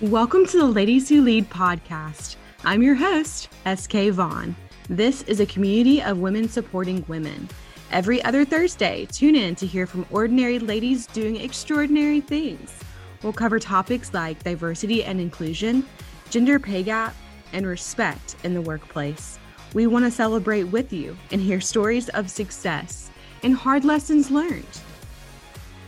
Welcome to the Ladies Who Lead podcast. I'm your host, SK Vaughn. This is a community of women supporting women. Every other Thursday, tune in to hear from ordinary ladies doing extraordinary things. We'll cover topics like diversity and inclusion, gender pay gap, and respect in the workplace. We want to celebrate with you and hear stories of success and hard lessons learned.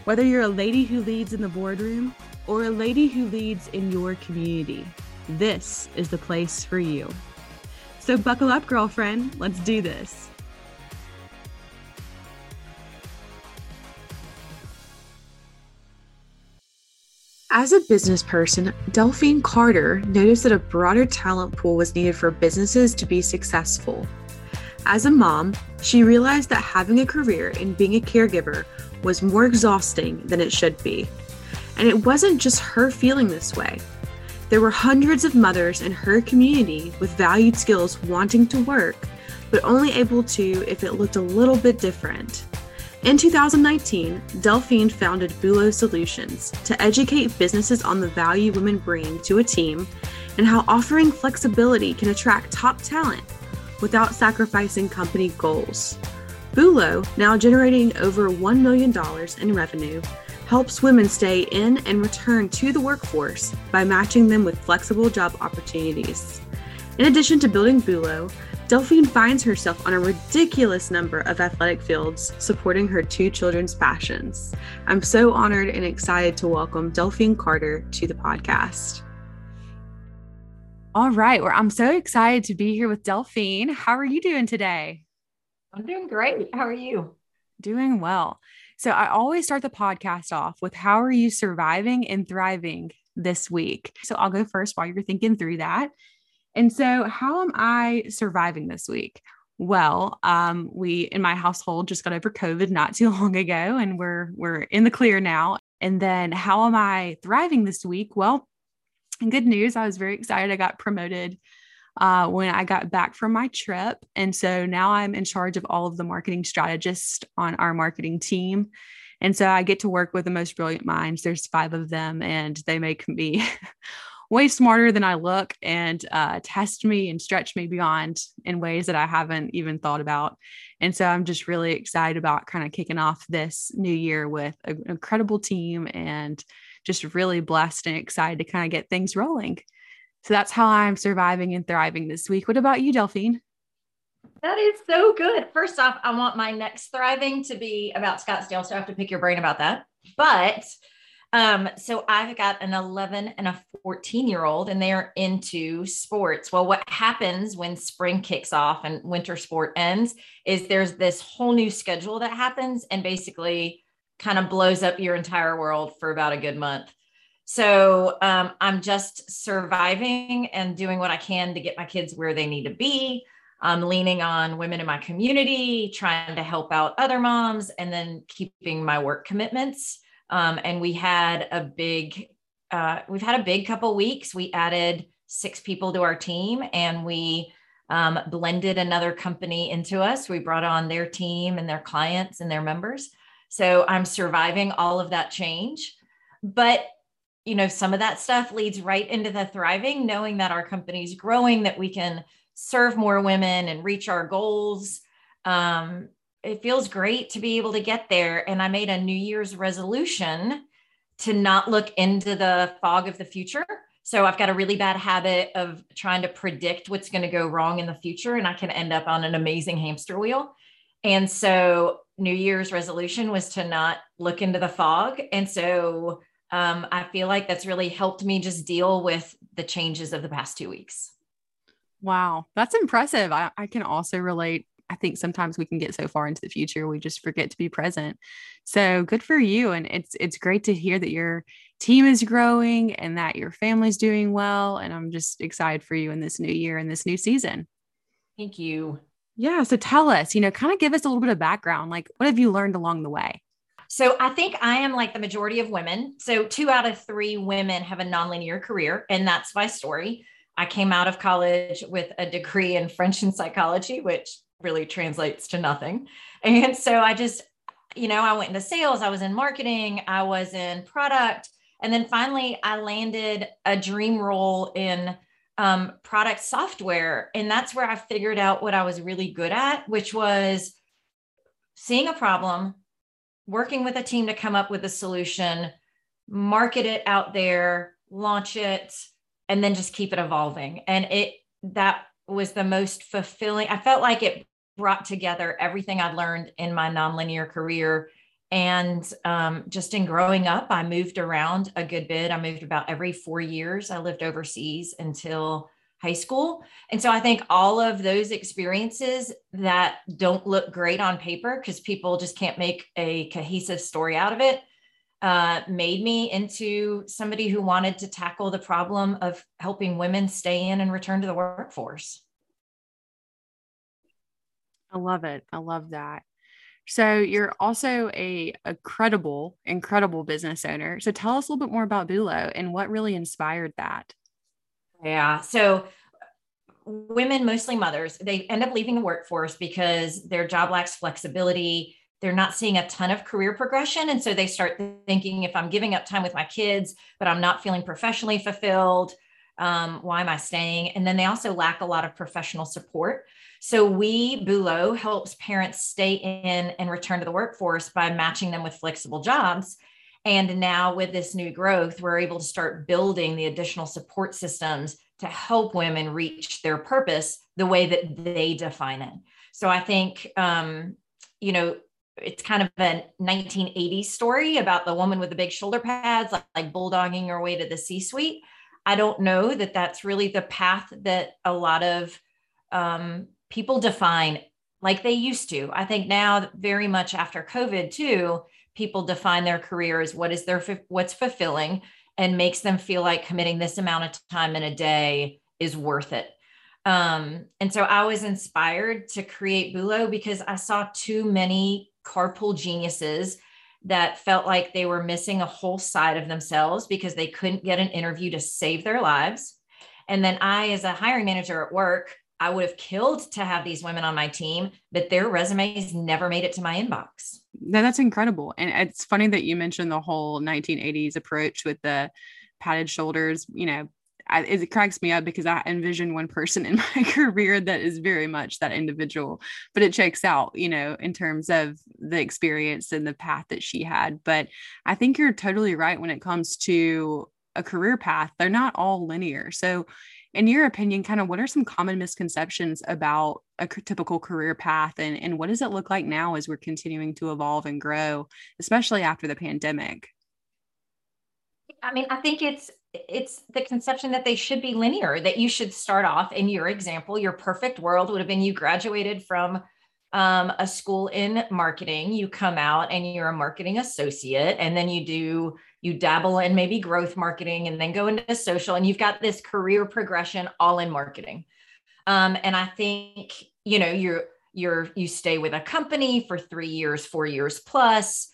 Whether you're a lady who leads in the boardroom or a lady who leads in your community, this is the place for you. So buckle up, girlfriend. Let's do this. As a business person, Delphine Carter noticed that a broader talent pool was needed for businesses to be successful. As a mom, she realized that having a career and being a caregiver was more exhausting than it should be. And it wasn't just her feeling this way. There were hundreds of mothers in her community with valued skills wanting to work, but only able to if it looked a little bit different. In 2019, Delphine founded Boulo Solutions to educate businesses on the value women bring to a team and how offering flexibility can attract top talent without sacrificing company goals. Boulo, now generating over $1 million in revenue, helps women stay in and return to the workforce by matching them with flexible job opportunities. In addition to building Boulo, Delphine finds herself on a ridiculous number of athletic fields supporting her two children's passions. I'm so honored and excited to welcome Delphine Carter to the podcast. All right. Well, I'm so excited to be here with Delphine. How are you doing today? I'm doing great. How are you? Doing well. So, I always start the podcast off with how are you surviving and thriving this week? So, I'll go first while you're thinking through that. And so, how am I surviving this week? Well, um, we in my household just got over COVID not too long ago, and we're we're in the clear now. And then, how am I thriving this week? Well, good news. I was very excited. I got promoted uh, when I got back from my trip, and so now I'm in charge of all of the marketing strategists on our marketing team. And so I get to work with the most brilliant minds. There's five of them, and they make me way smarter than I look and uh, test me and stretch me beyond in ways that I haven't even thought about. And so I'm just really excited about kind of kicking off this new year with an incredible team and just really blessed and excited to kind of get things rolling. So that's how I'm surviving and thriving this week. What about you, Delphine? That is so good. First off, I want my next thriving to be about Scottsdale. So I have to pick your brain about that. But um, so I've got an 11 and a 14 year old, and they're into sports. Well, what happens when spring kicks off and winter sport ends is there's this whole new schedule that happens and basically kind of blows up your entire world for about a good month. So um, I'm just surviving and doing what I can to get my kids where they need to be. I'm leaning on women in my community, trying to help out other moms, and then keeping my work commitments. Um, and we had a big, uh, we've had a big couple weeks. We added six people to our team and we um, blended another company into us. We brought on their team and their clients and their members. So I'm surviving all of that change. But you know, some of that stuff leads right into the thriving, knowing that our company is growing, that we can serve more women and reach our goals. Um, it feels great to be able to get there. And I made a New Year's resolution to not look into the fog of the future. So I've got a really bad habit of trying to predict what's going to go wrong in the future, and I can end up on an amazing hamster wheel. And so New Year's resolution was to not look into the fog. And so um, I feel like that's really helped me just deal with the changes of the past two weeks. Wow, that's impressive. I, I can also relate I think sometimes we can get so far into the future we just forget to be present. So good for you and it's it's great to hear that your team is growing and that your family's doing well and I'm just excited for you in this new year and this new season. Thank you. Yeah, so tell us, you know, kind of give us a little bit of background like what have you learned along the way? So I think I am like the majority of women. So two out of 3 women have a nonlinear career and that's my story. I came out of college with a degree in French and psychology, which really translates to nothing. And so I just, you know, I went into sales, I was in marketing, I was in product, And then finally, I landed a dream role in um, product software. And that's where I figured out what I was really good at, which was seeing a problem, working with a team to come up with a solution, market it out there, launch it, and then just keep it evolving. And it that was the most fulfilling. I felt like it brought together everything I'd learned in my nonlinear career. And um, just in growing up, I moved around a good bit. I moved about every four years. I lived overseas until high school. And so I think all of those experiences that don't look great on paper because people just can't make a cohesive story out of it uh, made me into somebody who wanted to tackle the problem of helping women stay in and return to the workforce. I love it. I love that. So you're also a, a credible, incredible business owner. So tell us a little bit more about Boulo and what really inspired that. Yeah. So women, mostly mothers, they end up leaving the workforce because their job lacks flexibility. They're not seeing a ton of career progression. And so they start thinking if I'm giving up time with my kids, but I'm not feeling professionally fulfilled, um, why am I staying? And then they also lack a lot of professional support. So we, Boulo, helps parents stay in and return to the workforce by matching them with flexible jobs. And now with this new growth, we're able to start building the additional support systems to help women reach their purpose the way that they define it. So I think, um, you know, it's kind of a 1980s story about the woman with the big shoulder pads, like, like bulldogging her way to the C suite. I don't know that that's really the path that a lot of um, people define like they used to. I think now, very much after COVID, too, people define their career as what is their what's fulfilling and makes them feel like committing this amount of time in a day is worth it. Um, and so I was inspired to create Boulo because I saw too many carpool geniuses that felt like they were missing a whole side of themselves because they couldn't get an interview to save their lives. And then I, as a hiring manager at work, I would have killed to have these women on my team, but their resumes never made it to my inbox. That's incredible. And it's funny that you mentioned the whole 1980s approach with the padded shoulders, you know, I, it cracks me up because I envision one person in my career that is very much that individual, but it checks out, you know, in terms of the experience and the path that she had. But I think you're totally right when it comes to a career path. They're not all linear. So, in your opinion, kind of what are some common misconceptions about a typical career path and, and what does it look like now as we're continuing to evolve and grow, especially after the pandemic? I mean, I think it's it's the conception that they should be linear, that you should start off in your example, your perfect world would have been you graduated from um, a school in marketing, you come out and you're a marketing associate, and then you do, you dabble in maybe growth marketing and then go into social, and you've got this career progression all in marketing. Um, and I think, you know, you're, you're, you stay with a company for three years, four years plus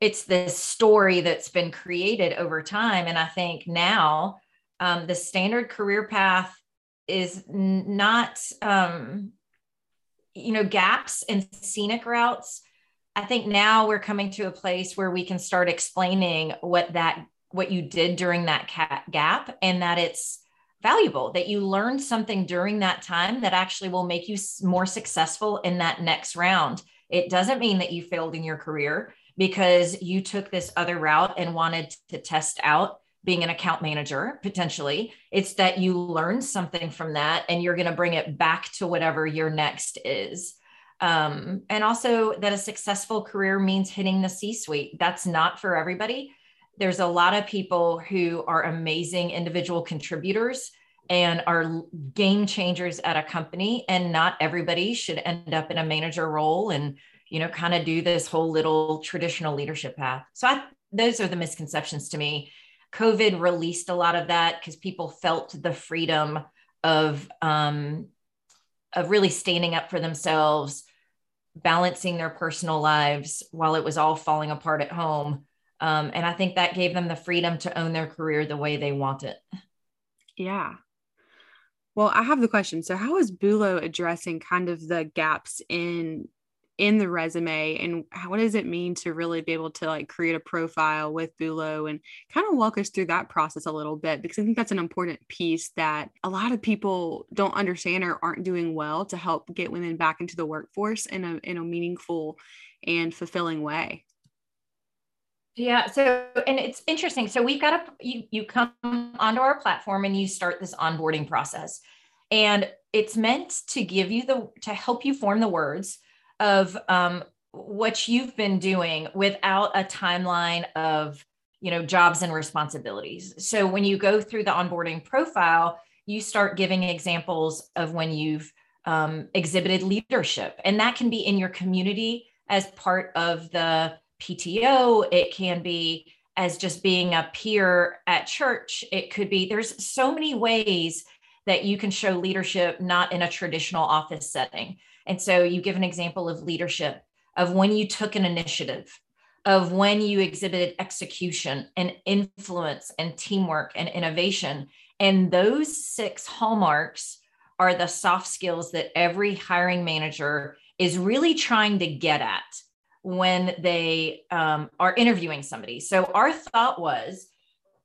it's this story that's been created over time. And I think now um, the standard career path is not, um, you know, gaps and scenic routes. I think now we're coming to a place where we can start explaining what that what you did during that gap and that it's valuable that you learned something during that time that actually will make you more successful in that next round. It doesn't mean that you failed in your career because you took this other route and wanted to test out being an account manager potentially. It's that you learned something from that and you're going to bring it back to whatever your next is. Um, and also that a successful career means hitting the C suite. That's not for everybody. There's a lot of people who are amazing individual contributors and are game changers at a company, and not everybody should end up in a manager role and you know, kind of do this whole little traditional leadership path. So I, those are the misconceptions to me. COVID released a lot of that because people felt the freedom of um, of really standing up for themselves, balancing their personal lives while it was all falling apart at home. Um, and I think that gave them the freedom to own their career the way they want it. Yeah. Well, I have the question. So, how is Boulo addressing kind of the gaps in in the resume and what does it mean to really be able to like create a profile with Boulo and kind of walk us through that process a little bit because I think that's an important piece that a lot of people don't understand or aren't doing well to help get women back into the workforce in a in a meaningful and fulfilling way. Yeah. So, and it's interesting. So we've got a, you, you come onto our platform and you start this onboarding process and it's meant to give you the, to help you form the words of um, what you've been doing without a timeline of you know jobs and responsibilities. So when you go through the onboarding profile you start giving examples of when you've um, exhibited leadership. And that can be in your community as part of the pto it can be as just being a peer at church. It could be there's so many ways that you can show leadership not in a traditional office setting and so you give an example of leadership, of when you took an initiative, of when you exhibited execution and influence and teamwork and innovation. And those six hallmarks are the soft skills that every hiring manager is really trying to get at when they um, are interviewing somebody. So our thought was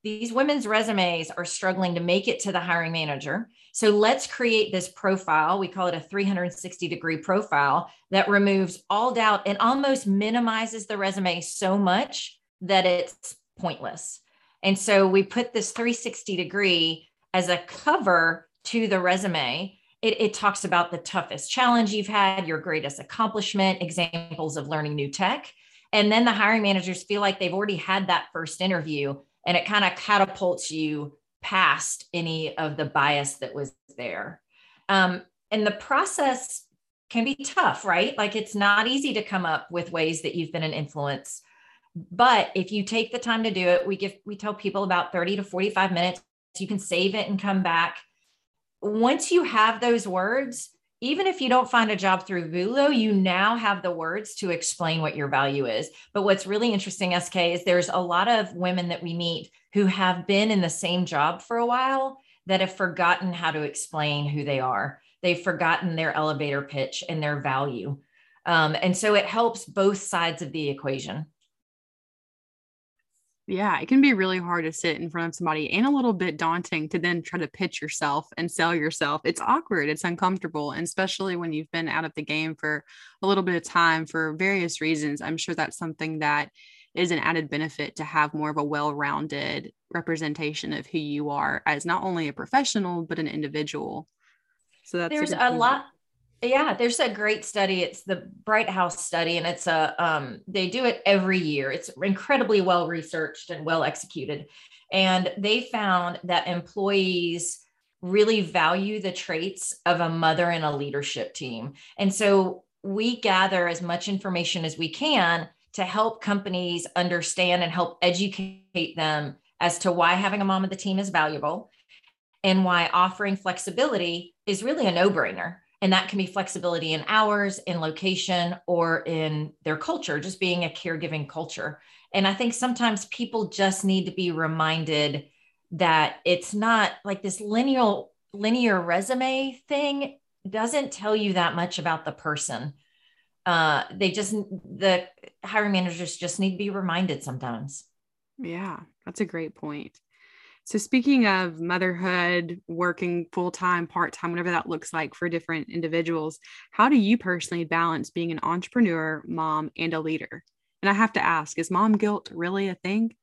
these women's resumes are struggling to make it to the hiring manager. So let's create this profile. We call it a 360 degree profile that removes all doubt and almost minimizes the resume so much that it's pointless. And so we put this 360 degree as a cover to the resume. It, it, talks about the toughest challenge you've had, your greatest accomplishment, examples of learning new tech. And then the hiring managers feel like they've already had that first interview and it kind of catapults you past any of the bias that was there. Um, and the process can be tough, right? Like it's not easy to come up with ways that you've been an influence. But if you take the time to do it, we give we tell people about 30 to 45 minutes. You can save it and come back. Once you have those words, even if you don't find a job through Boulo, you now have the words to explain what your value is. But what's really interesting, SK, is there's a lot of women that we meet who have been in the same job for a while that have forgotten how to explain who they are. They've forgotten their elevator pitch and their value. Um, and so it helps both sides of the equation. Yeah, it can be really hard to sit in front of somebody and a little bit daunting to then try to pitch yourself and sell yourself. It's awkward, it's uncomfortable, and especially when you've been out of the game for a little bit of time for various reasons. I'm sure that's something that is an added benefit to have more of a well-rounded representation of who you are as not only a professional but an individual. So that's there's a, a lot yeah, there's a great study. It's the Bright House study, and it's a um, they do it every year. It's incredibly well researched and well executed, and they found that employees really value the traits of a mother in a leadership team. And so we gather as much information as we can to help companies understand and help educate them as to why having a mom of the team is valuable and why offering flexibility is really a no brainer and that can be flexibility in hours, in location, or in their culture, just being a caregiving culture. And I think sometimes people just need to be reminded that it's not like this linear linear resume thing doesn't tell you that much about the person. Uh, they just the hiring managers just need to be reminded sometimes. Yeah, that's a great point. So, speaking of motherhood, working full time, part time, whatever that looks like for different individuals, how do you personally balance being an entrepreneur, mom, and a leader? And I have to ask, is mom guilt really a thing?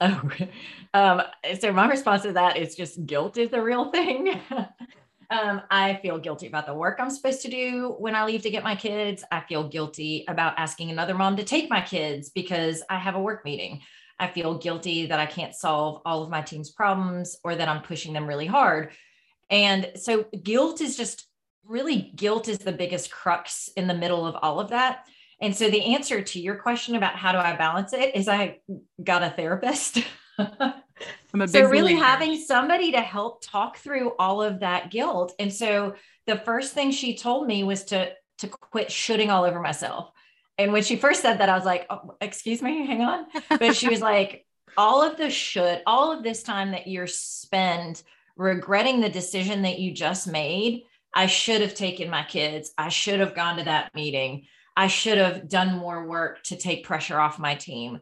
Oh, um, so my response to that is just guilt is the real thing. um, I feel guilty about the work I'm supposed to do when I leave to get my kids. I feel guilty about asking another mom to take my kids because I have a work meeting. I feel guilty that I can't solve all of my team's problems or that I'm pushing them really hard. And so guilt is just really guilt is the biggest crux in the middle of all of that. And so the answer to your question about how do I balance it is I got a therapist. so really believer. having somebody to help talk through all of that guilt. And so the first thing she told me was to to quit shooting all over myself. And when she first said that, I was like, oh, excuse me, hang on. But she was like, all of the should, all of this time that you're spend regretting the decision that you just made, I should have taken my kids. I should have gone to that meeting. I should have done more work to take pressure off my team.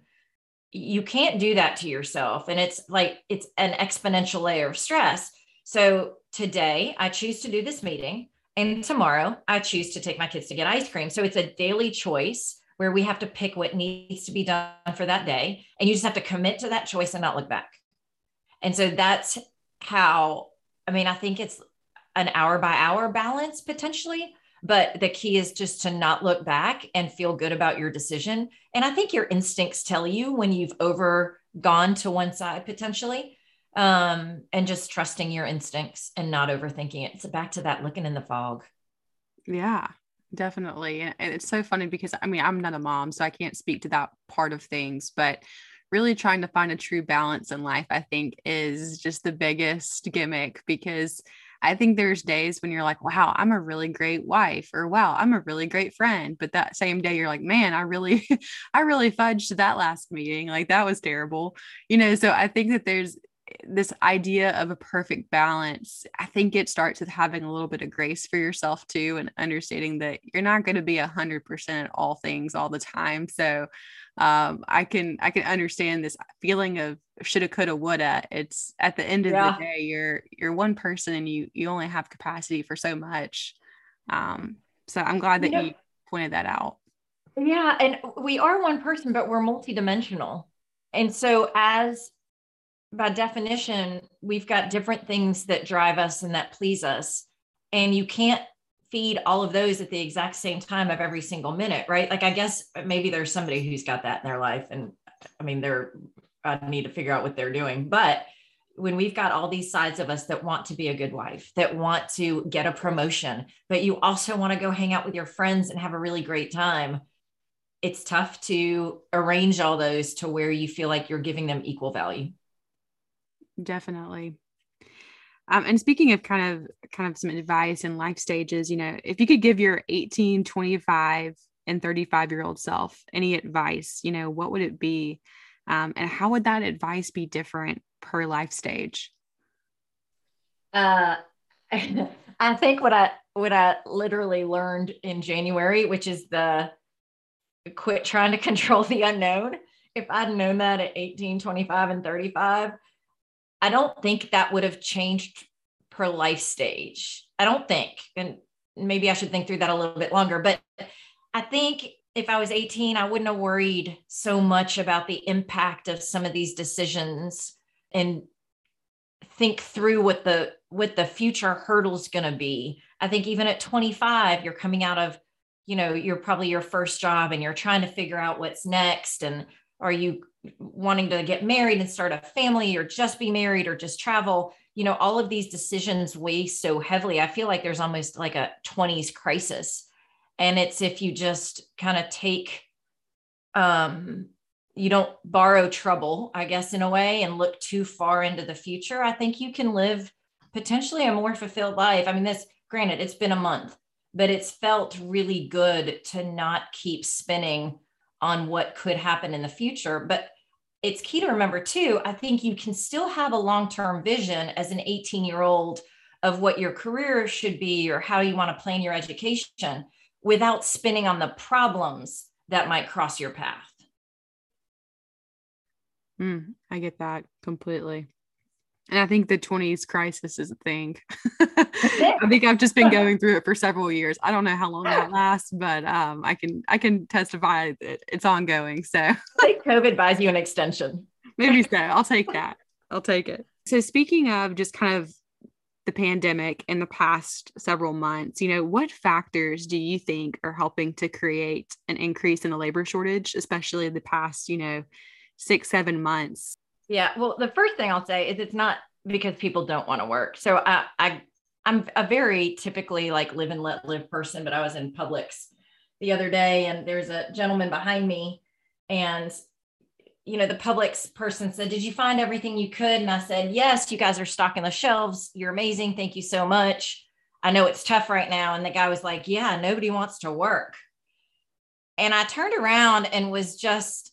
You can't do that to yourself. And it's like, it's an exponential layer of stress. So today I choose to do this meeting. And tomorrow I choose to take my kids to get ice cream. So it's a daily choice where we have to pick what needs to be done for that day. And you just have to commit to that choice and not look back. And so that's how, I mean, I think it's an hour by hour balance potentially but the key is just to not look back and feel good about your decision. And I think your instincts tell you when you've over gone to one side potentially. Um, and just trusting your instincts and not overthinking it. It's back to that looking in the fog. Yeah, definitely. And it's so funny because I mean, I'm not a mom, so I can't speak to that part of things, but really trying to find a true balance in life, I think, is just the biggest gimmick because I think there's days when you're like, wow, I'm a really great wife, or wow, I'm a really great friend. But that same day, you're like, man, I really, I really fudged that last meeting. Like that was terrible. You know, so I think that there's this idea of a perfect balance. I think it starts with having a little bit of grace for yourself too, and understanding that you're not going to be a hundred percent at all things all the time. So um, I can I can understand this feeling of shoulda, coulda, woulda. It's at the end of yeah. the day, you're you're one person and you you only have capacity for so much. Um, so I'm glad that you, know, you pointed that out. Yeah, and we are one person, but we're multidimensional. And so as by definition, we've got different things that drive us and that please us. And you can't feed all of those at the exact same time of every single minute, right? Like I guess maybe there's somebody who's got that in their life and I mean they're I need to figure out what they're doing, but when we've got all these sides of us that want to be a good wife, that want to get a promotion, but you also want to go hang out with your friends and have a really great time, it's tough to arrange all those to where you feel like you're giving them equal value. Definitely. Um, and speaking of kind of kind of some advice and life stages, you know, if you could give your 18, 25, and 35 year old self any advice, you know, what would it be? Um, and how would that advice be different per life stage? Uh, I think what I what I literally learned in January, which is the quit trying to control the unknown. If I'd known that at 18, 25, and 35, I don't think that would have changed per life stage. I don't think. And maybe I should think through that a little bit longer. But I think if I was 18, I wouldn't have worried so much about the impact of some of these decisions and think through what the what the future hurdles going to be. I think even at 25, you're coming out of, you know, you're probably your first job and you're trying to figure out what's next and are you wanting to get married and start a family or just be married or just travel? You know all of these decisions weigh so heavily. I feel like there's almost like a 20s crisis. And it's if you just kind of take um you don't borrow trouble i guess in a way and look too far into the future i think you can live potentially a more fulfilled life. I mean this granted it's been a month but it's felt really good to not keep spinning on what could happen in the future. But it's key to remember too, I think you can still have a long term vision as an 18 year old of what your career should be or how you want to plan your education without spinning on the problems that might cross your path. Mm, I get that completely. And I think the 20s crisis is a thing. I think I've just been going through it for several years. I don't know how long that lasts, but um, I can I can testify that it's ongoing. So like COVID buys you an extension. Maybe so. I'll take that. I'll take it. So speaking of just kind of the pandemic in the past several months, you know, what factors do you think are helping to create an increase in the labor shortage, especially the past, you know, six, seven months? Yeah. Well, the first thing I'll say is it's not because people don't want to work. So I, I I'm a very typically like live and let live person, but I was in Publix the other day and there's a gentleman behind me and you know the Publix person said did you find everything you could? And i said yes you guys are stocking the shelves. You're amazing. Thank you so much. I know it's tough right now. And the guy was like yeah nobody wants to work. And i turned around and was just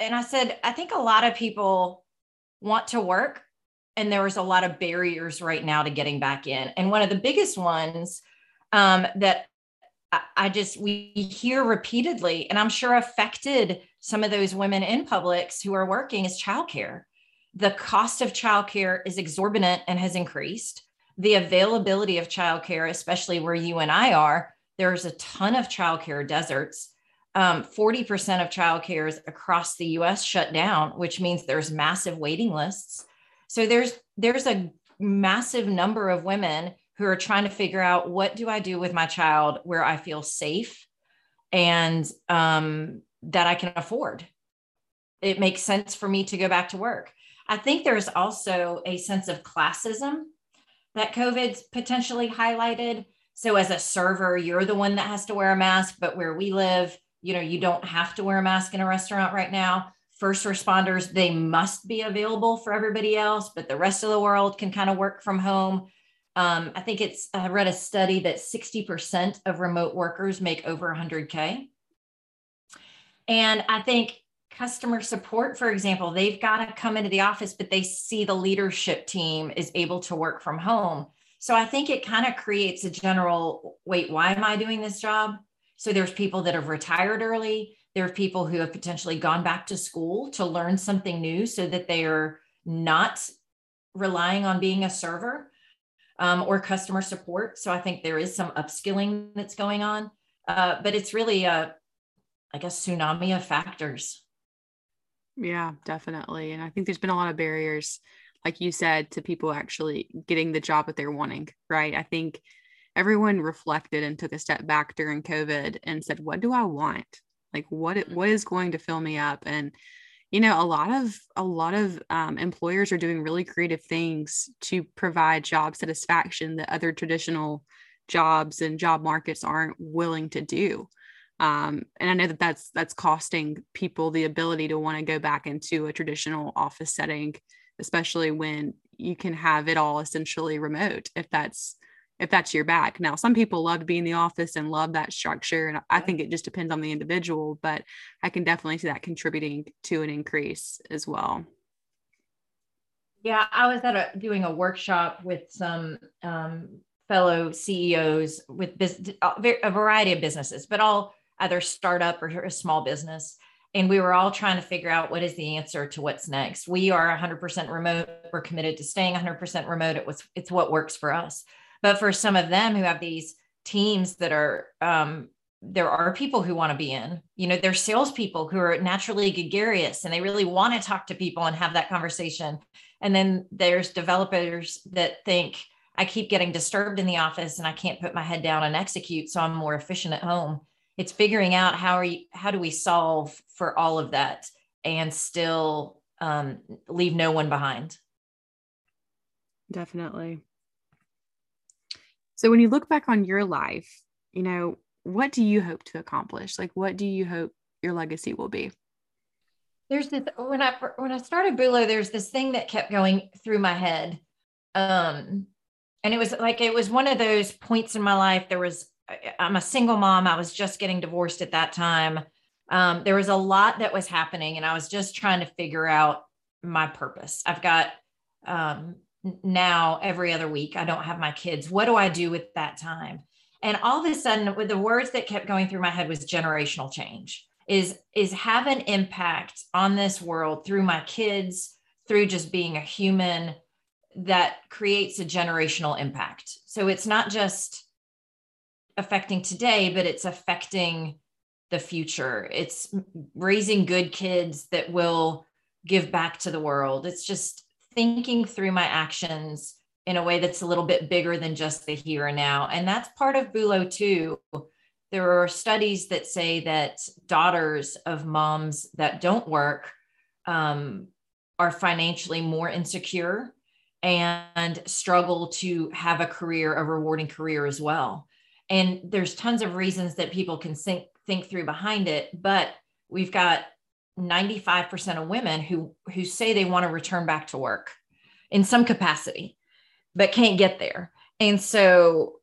and I said, I think a lot of people want to work, and there was a lot of barriers right now to getting back in. And one of the biggest ones um, that I, I just we hear repeatedly, and I'm sure affected some of those women in Publix who are working is childcare. The cost of childcare is exorbitant and has increased. The availability of childcare, especially where you and I are, there's a ton of childcare deserts. Um, 40% of childcares across the US shut down, which means there's massive waiting lists. So there's there's a massive number of women who are trying to figure out what do I do with my child where I feel safe and um, that I can afford. It makes sense for me to go back to work. I think there's also a sense of classism that COVID's potentially highlighted. So, as a server, you're the one that has to wear a mask, but where we live, you know, you don't have to wear a mask in a restaurant right now. First responders, they must be available for everybody else, but the rest of the world can kind of work from home. Um, I think it's, I read a study that 60% of remote workers make over 100K. And I think customer support, for example, they've got to come into the office, but they see the leadership team is able to work from home. So I think it kind of creates a general wait, why am I doing this job? So there's people that have retired early. There are people who have potentially gone back to school to learn something new so that they are not relying on being a server um, or customer support. So I think there is some upskilling that's going on, uh, but it's really a, I guess, tsunami of factors. Yeah, definitely. And I think there's been a lot of barriers, like you said, to people actually getting the job that they're wanting, right? I think everyone reflected and took a step back during COVID and said, what do I want? Like what what is going to fill me up? And you know a lot of a lot of um, employers are doing really creative things to provide job satisfaction that other traditional jobs and job markets aren't willing to do um, and i know that that's that's costing people the ability to want to go back into a traditional office setting especially when you can have it all essentially remote if that's if that's your back. Now, some people love to be in the office and love that structure. And I think it just depends on the individual, but I can definitely see that contributing to an increase as well. Yeah, I was at a, doing a workshop with some um, fellow CEOs with business, a variety of businesses, but all either startup or a small business. And we were all trying to figure out what is the answer to what's next. We are 100% remote. We're committed to staying 100% remote. It was, it's what works for us. But for some of them who have these teams that are, um, there are people who want to be in, you know, there's salespeople who are naturally gregarious and they really want to talk to people and have that conversation. And then there's developers that think, I keep getting disturbed in the office and I can't put my head down and execute. So I'm more efficient at home. It's figuring out how are you, how do we solve for all of that and still um, leave no one behind? Definitely. So when you look back on your life, you know, what do you hope to accomplish? Like what do you hope your legacy will be? There's this when I when I started Boulo, there's this thing that kept going through my head. Um and it was like it was one of those points in my life. There was I'm a single mom. I was just getting divorced at that time. Um, there was a lot that was happening, and I was just trying to figure out my purpose. I've got um, now every other week. I don't have my kids. What do I do with that time? And all of a sudden, with the words that kept going through my head was generational change. Is is have an impact on this world through my kids, through just being a human that creates a generational impact. So it's not just affecting today, but it's affecting the future. It's raising good kids that will give back to the world. It's just thinking through my actions in a way that's a little bit bigger than just the here and now. And that's part of Boulo too. There are studies that say that daughters of moms that don't work um, are financially more insecure and struggle to have a career, a rewarding career as well. And there's tons of reasons that people can think, think through behind it, but we've got 95% of women who who say they want to return back to work in some capacity but can't get there and so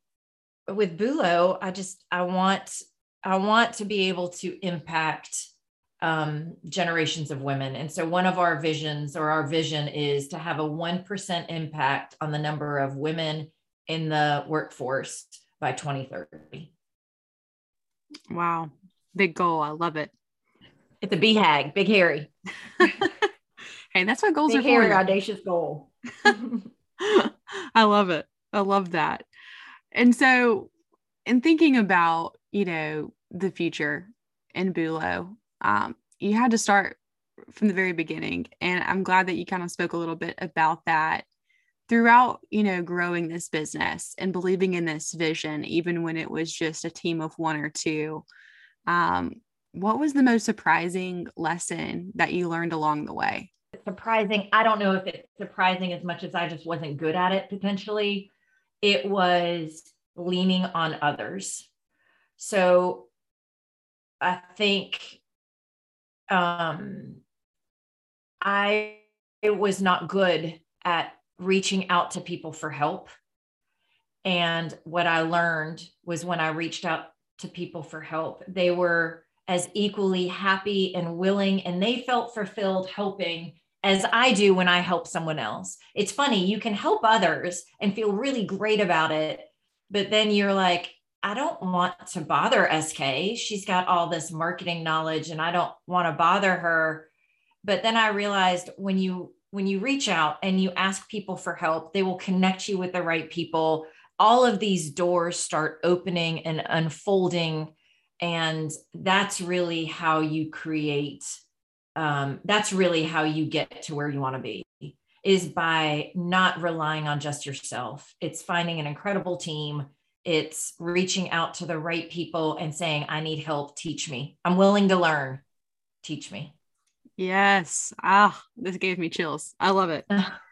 with Boulo i just i want i want to be able to impact um, generations of women and so one of our visions or our vision is to have a 1% impact on the number of women in the workforce by 2030 Wow. Big goal. I love it. It's a BHAG, big hairy. hey, that's what goals big are for. Audacious goal. I love it. I love that. And so, in thinking about, you know, the future in Boulo, um, you had to start from the very beginning. And I'm glad that you kind of spoke a little bit about that throughout, you know, growing this business and believing in this vision, even when it was just a team of one or two. Um, what was the most surprising lesson that you learned along the way? Surprising. I don't know if it's surprising as much as I just wasn't good at it potentially. It was leaning on others. So I think um, I was not good at reaching out to people for help. And what I learned was when I reached out to people for help, they were as equally happy and willing, and they felt fulfilled helping as I do when I help someone else. It's funny, you can help others and feel really great about it, but then you're like, I don't want to bother SK. She's got all this marketing knowledge and I don't want to bother her. But then I realized when you when you reach out and you ask people for help, they will connect you with the right people. All of these doors start opening and unfolding and that's really how you create um, that's really how you get to where you want to be is by not relying on just yourself. It's finding an incredible team. It's reaching out to the right people and saying i need help teach me. I'm willing to learn. Teach me. Yes. Ah this gave me chills. I love it.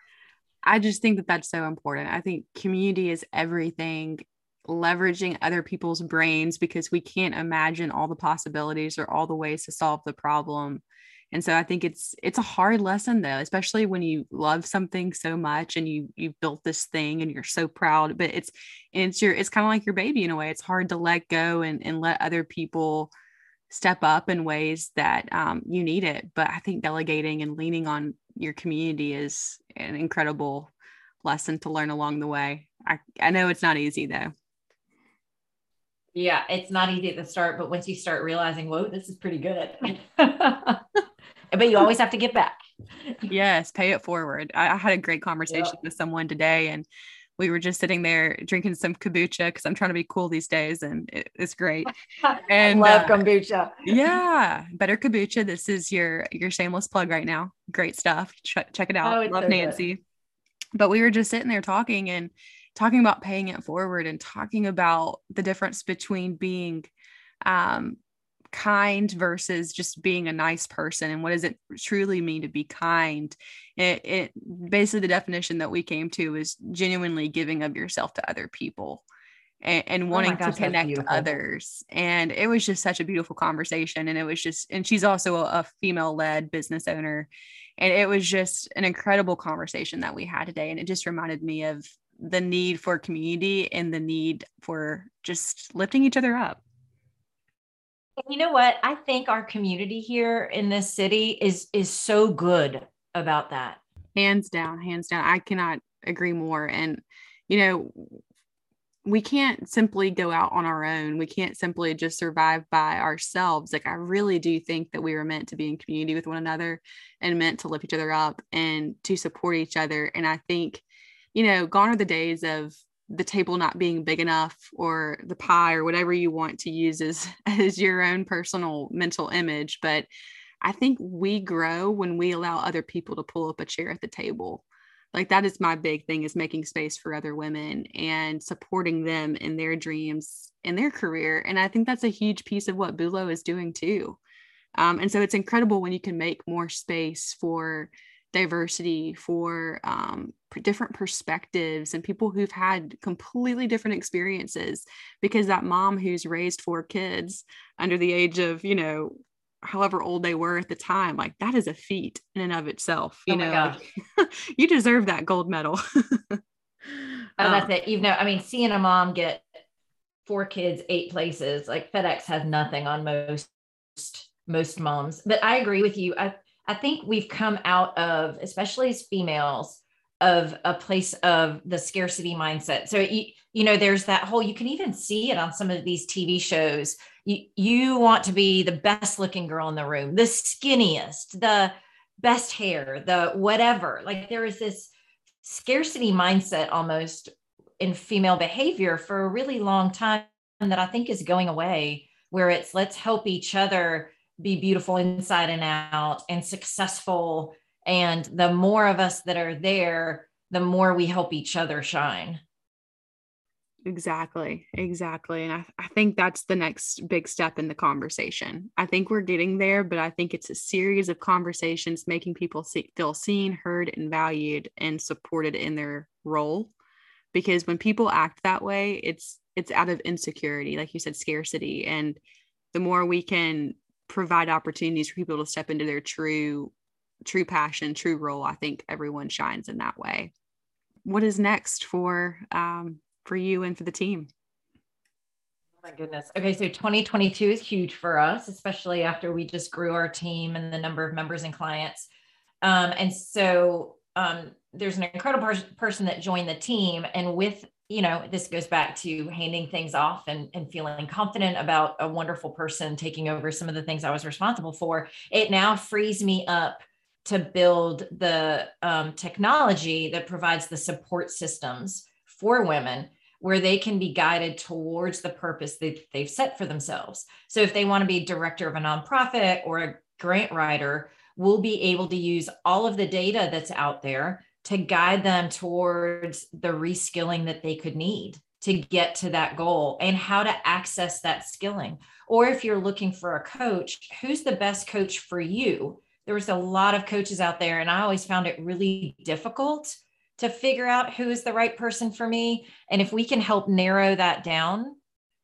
I just think that that's so important. I think community is everything leveraging other people's brains because we can't imagine all the possibilities or all the ways to solve the problem. And so i think it's it's a hard lesson though especially when you love something so much and you you built this thing and you're so proud. But it's it's your it's kind of like your baby in a way. It's hard to let go and and let other people step up in ways that um, you need it. But i think delegating and leaning on your community is an incredible lesson to learn along the way. I, I know it's not easy though yeah, it's not easy at the start, but once you start realizing, whoa, this is pretty good. but you always have to get back. Yes, pay it forward. I, I had a great conversation yep. with someone today, and we were just sitting there drinking some kombucha because I'm trying to be cool these days, and it, it's great. And love uh, kombucha. yeah, better kombucha. This is your your shameless plug right now. Great stuff. Ch- check it out. Oh, love so Nancy. Good. But we were just sitting there talking, and talking about paying it forward and talking about the difference between being um, kind versus just being a nice person and what does it truly mean to be kind it, it basically the definition that we came to is genuinely giving of yourself to other people and, and oh wanting oh gosh, to connect to others. And it was just such a beautiful conversation and it was just and she's also a, a female led business owner. And it was just an incredible conversation that we had today and it just reminded me of the need for community and the need for just lifting each other up. You know what? I think our community here in this city is is so good about that. Hands down, hands down. I cannot agree more. And you know, we can't simply go out on our own. We can't simply just survive by ourselves. Like I really do think that we were meant to be in community with one another and meant to lift each other up and to support each other. And I think you know, gone are the days of the table not being big enough or the pie or whatever you want to use as, as your own personal mental image. But I think we grow when we allow other people to pull up a chair at the table. Like that is my big thing is making space for other women and supporting them in their dreams in their career. And I think that's a huge piece of what Boulo is doing too. Um, and so it's incredible when you can make more space for diversity, for um, different perspectives, and people who've had completely different experiences. Because that mom who's raised four kids under the age of, you know, however old they were at the time, like that is a feat in and of itself. You oh know, you deserve that gold medal. oh, that's um, it. You know, I mean, seeing a mom get four kids, eight places, like FedEx has nothing on most most moms. But I agree with you. I I think we've come out of, especially as females, of a place of the scarcity mindset. So you, you know, there's that whole, you can even see it on some of these TV shows. You, you want to be the best looking girl in the room, the skinniest, the best hair, the whatever. Like there is this scarcity mindset almost in female behavior for a really long time that I think is going away, where it's let's help each other be beautiful inside and out and successful and the more of us that are there, the more we help each other shine. Exactly. Exactly. And I, I think that's the next big step in the conversation. I think we're getting there, but I think it's a series of conversations making people see, feel seen, heard, and valued and supported in their role. Because when people act that way, it's it's out of insecurity, like you said, scarcity. And the more we can provide opportunities for people to step into their true true passion, true role, I think everyone shines in that way. What is next for um, for you and for the team? Oh my goodness. Okay, so 2022 is huge for us, especially after we just grew our team and the number of members and clients. Um, and so um, there's an incredible person that joined the team, and with you know, this goes back to handing things off and, and feeling confident about a wonderful person taking over some of the things I was responsible for. It now frees me up to build the um, technology that provides the support systems for women where they can be guided towards the purpose that they've set for themselves. So if they want to be director of a nonprofit or a grant writer, we'll be able to use all of the data that's out there to guide them towards the reskilling that they could need to get to that goal and how to access that skilling. Or if you're looking for a coach, who's the best coach for you? there was a lot of coaches out there and i always found it really difficult to figure out who is the right person for me and if we can help narrow that down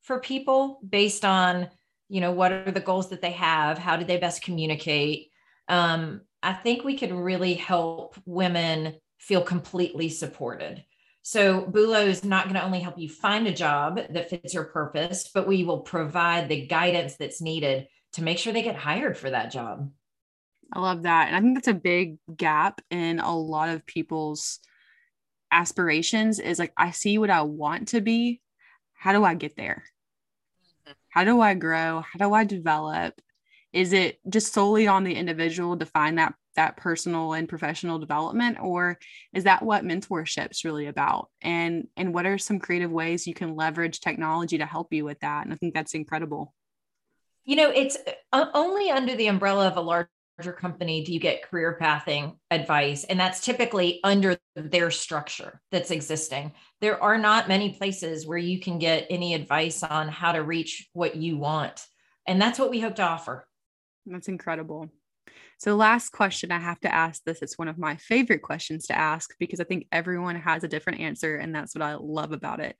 for people based on you know what are the goals that they have how do they best communicate um, i think we could really help women feel completely supported so Boulo is not going to only help you find a job that fits your purpose but we will provide the guidance that's needed to make sure they get hired for that job I love that. And I think that's a big gap in a lot of people's aspirations is like, I see what I want to be. How do I get there? Mm-hmm. How do I grow? How do I develop? Is it just solely on the individual to find that that personal and professional development or is that what mentorship's really about? And and what are some creative ways you can leverage technology to help you with that? And i think that's incredible. You know it's uh, only under the umbrella of a larger company do you get career pathing advice and that's typically under their structure that's existing. There are not many places where you can get any advice on how to reach what you want and that's what we hope to offer. That's incredible so last question i have to ask this it's one of my favorite questions to ask because i think everyone has a different answer and that's what i love about it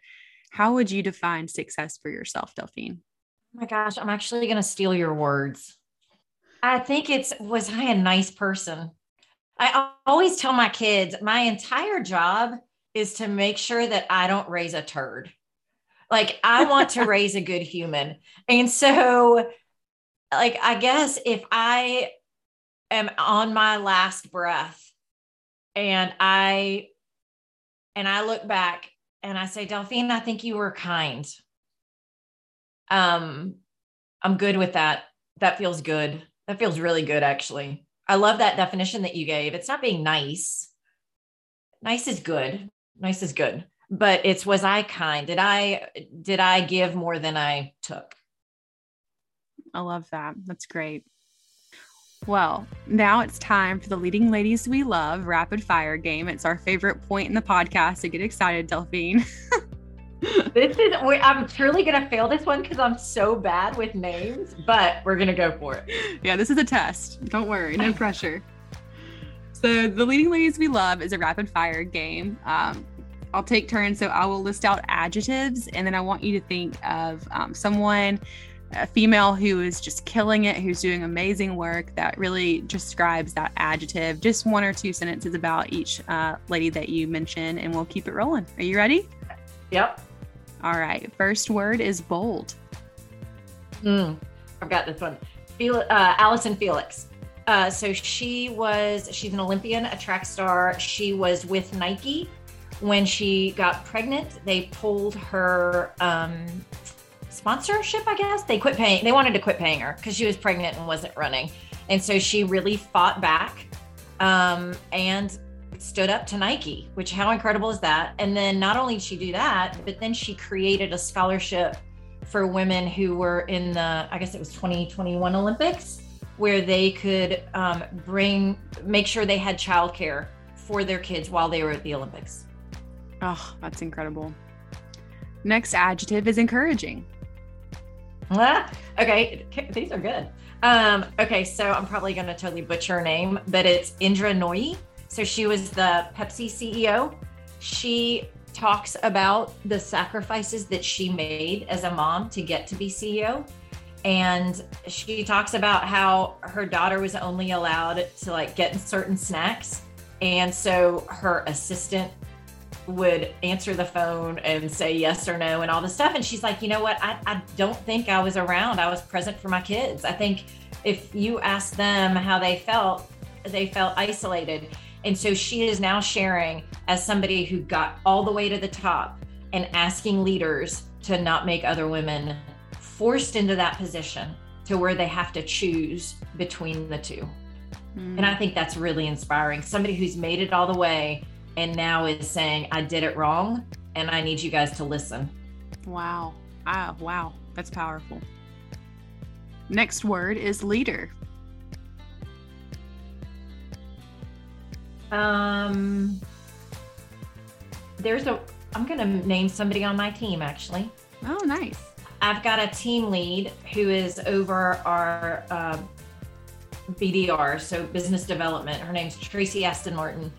how would you define success for yourself delphine oh my gosh i'm actually going to steal your words I think it's was I a nice person? I always tell my kids my entire job is to make sure that I don't raise a turd. Like I want to raise a good human. And so like I guess if I am on my last breath and I and I look back and I say, Delphine, I think you were kind. Um, I'm good with that. That feels good. That feels really good, actually. I love that definition that you gave. It's not being nice. Nice is good. Nice is good. But it's was I kind? Did I did I give more than I took? I love that. That's great. Well, now it's time for the leading ladies we love rapid fire game. It's our favorite point in the podcast. So get excited, Delphine. this is i'm truly gonna fail this one because i'm so bad with names but we're gonna go for it yeah this is a test don't worry no pressure so the leading ladies we love is a rapid fire game um, i'll take turns so i will list out adjectives and then i want you to think of um, someone a female who is just killing it who's doing amazing work that really describes that adjective just one or two sentences about each uh, lady that you mention and we'll keep it rolling are you ready yep all right. First word is bold. Mm, I've got this one. Fel- uh, Allyson Felix. Uh, so she was, she's an Olympian, a track star. She was with Nike when she got pregnant. They pulled her um, sponsorship, I guess. They quit paying, they wanted to quit paying her because she was pregnant and wasn't running. And so she really fought back um, and stood up to Nike, which how incredible is that? And then not only did she do that, but then she created a scholarship for women who were in the, I guess it was 2021 Olympics, where they could um, bring, make sure they had childcare for their kids while they were at the Olympics. Oh, that's incredible. Next adjective is encouraging. Okay, these are good. Um, okay, so I'm probably going to totally butcher her name, but it's Indra Nooyi. So she was the Pepsi CEO. She talks about the sacrifices that she made as a mom to get to be CEO. And she talks about how her daughter was only allowed to like get certain snacks. And so her assistant would answer the phone and say yes or no and all this stuff. And she's like, you know what? I, I don't think I was around. I was present for my kids. I think if you ask them how they felt, they felt isolated. And so she is now sharing as somebody who got all the way to the top and asking leaders to not make other women forced into that position to where they have to choose between the two. Mm. And I think that's really inspiring. Somebody who's made it all the way and now is saying, I did it wrong and I need you guys to listen. Wow. Ah, wow. That's powerful. Next word is leader. Um, there's a, I'm going to name somebody on my team actually. Oh, nice. I've got a team lead who is over our uh, BDR, so business development. Her name's Tracy Aston Martin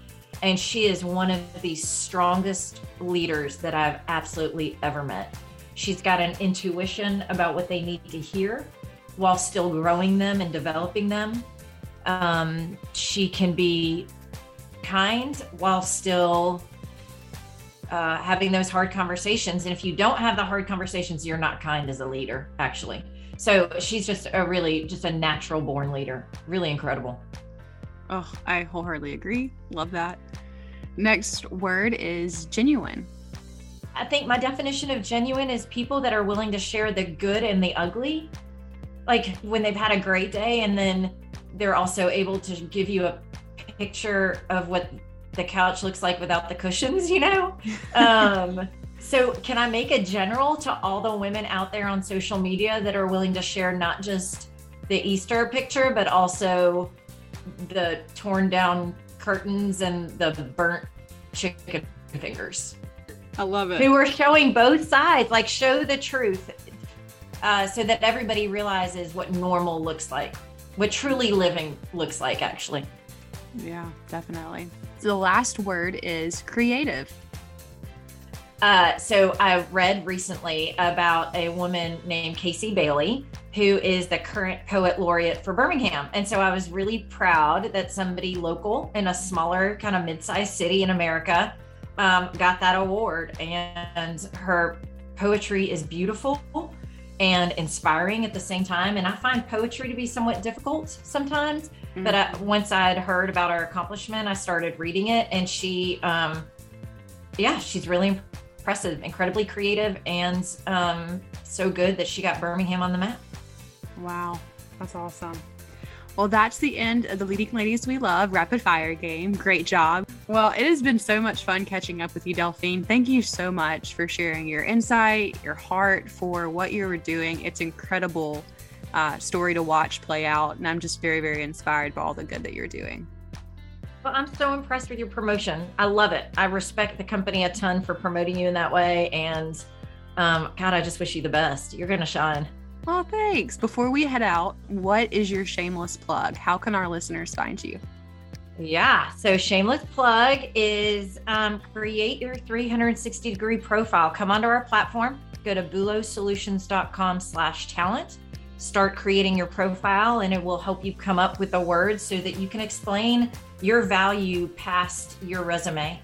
and she is one of the strongest leaders that I've absolutely ever met. She's got an intuition about what they need to hear while still growing them and developing them. Um, she can be kind while still uh, having those hard conversations. And if you don't have the hard conversations, you're not kind as a leader, actually. So she's just a really, just a natural born leader. Really incredible. Oh, I wholeheartedly agree. Love that. Next word is genuine. I think my definition of genuine is people that are willing to share the good and the ugly. Like when they've had a great day and then they're also able to give you a picture of what the couch looks like without the cushions, you know? um, so, can I make a general to all the women out there on social media that are willing to share not just the Easter picture, but also the torn down curtains and the burnt chicken fingers. I love it. Who were showing both sides, like show the truth, uh, so that everybody realizes what normal looks like, what truly living looks like, actually. Yeah, definitely. So the last word is creative. Uh, so I read recently about a woman named Casey Bailey who is the current poet laureate for Birmingham. And so I was really proud that somebody local in a smaller, kind of mid sized city in America um, got that award. And her poetry is beautiful and inspiring at the same time. And I find poetry to be somewhat difficult sometimes. Mm-hmm. But I, once I had heard about her accomplishment, I started reading it. And she, um, yeah, she's really impressive, incredibly creative, and um, so good that she got Birmingham on the map. Wow, that's awesome. Well, that's the end of the Leading Ladies We Love rapid fire game. Great job. Well, it has been so much fun catching up with you, Delphine. Thank you so much for sharing your insight, your heart for what you were doing. It's incredible uh, story to watch play out, and I'm just very, very inspired by all the good that you're doing. Well, I'm so impressed with your promotion. I love it. I respect the company a ton for promoting you in that way, and um, God, I just wish you the best. You're gonna shine. Well, thanks. Before we head out, what is your shameless plug? How can our listeners find you? Yeah. So shameless plug is um, create your 360 degree profile. Come onto our platform. Go to boulosolutions.com slash talent. Start creating your profile and it will help you come up with the words so that you can explain your value past your resume.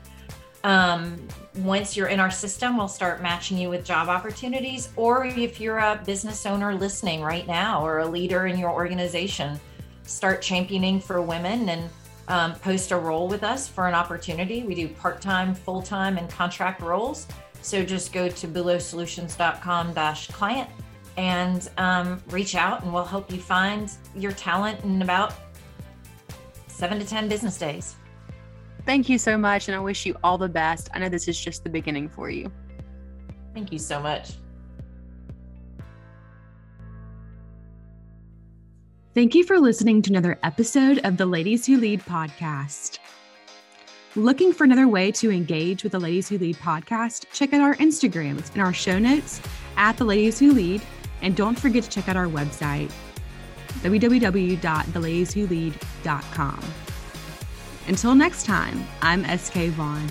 Um, once you're in our system, we'll start matching you with job opportunities. Or if you're a business owner listening right now or a leader in your organization, start championing for women and um, post a role with us for an opportunity. We do part time, full time, and contract roles. So just go to boulosolutions.com dash client and um, reach out and we'll help you find your talent in about seven to 10 business days. Thank you so much. And I wish you all the best. I know this is just the beginning for you. Thank you so much. Thank you for listening to another episode of the Ladies Who Lead podcast. Looking for another way to engage with the Ladies Who Lead podcast? Check out our Instagrams It's in our show notes at the Ladies Who Lead. And don't forget to check out our website, www.theladieswholead.com. Until next time, I'm SK Vaughn.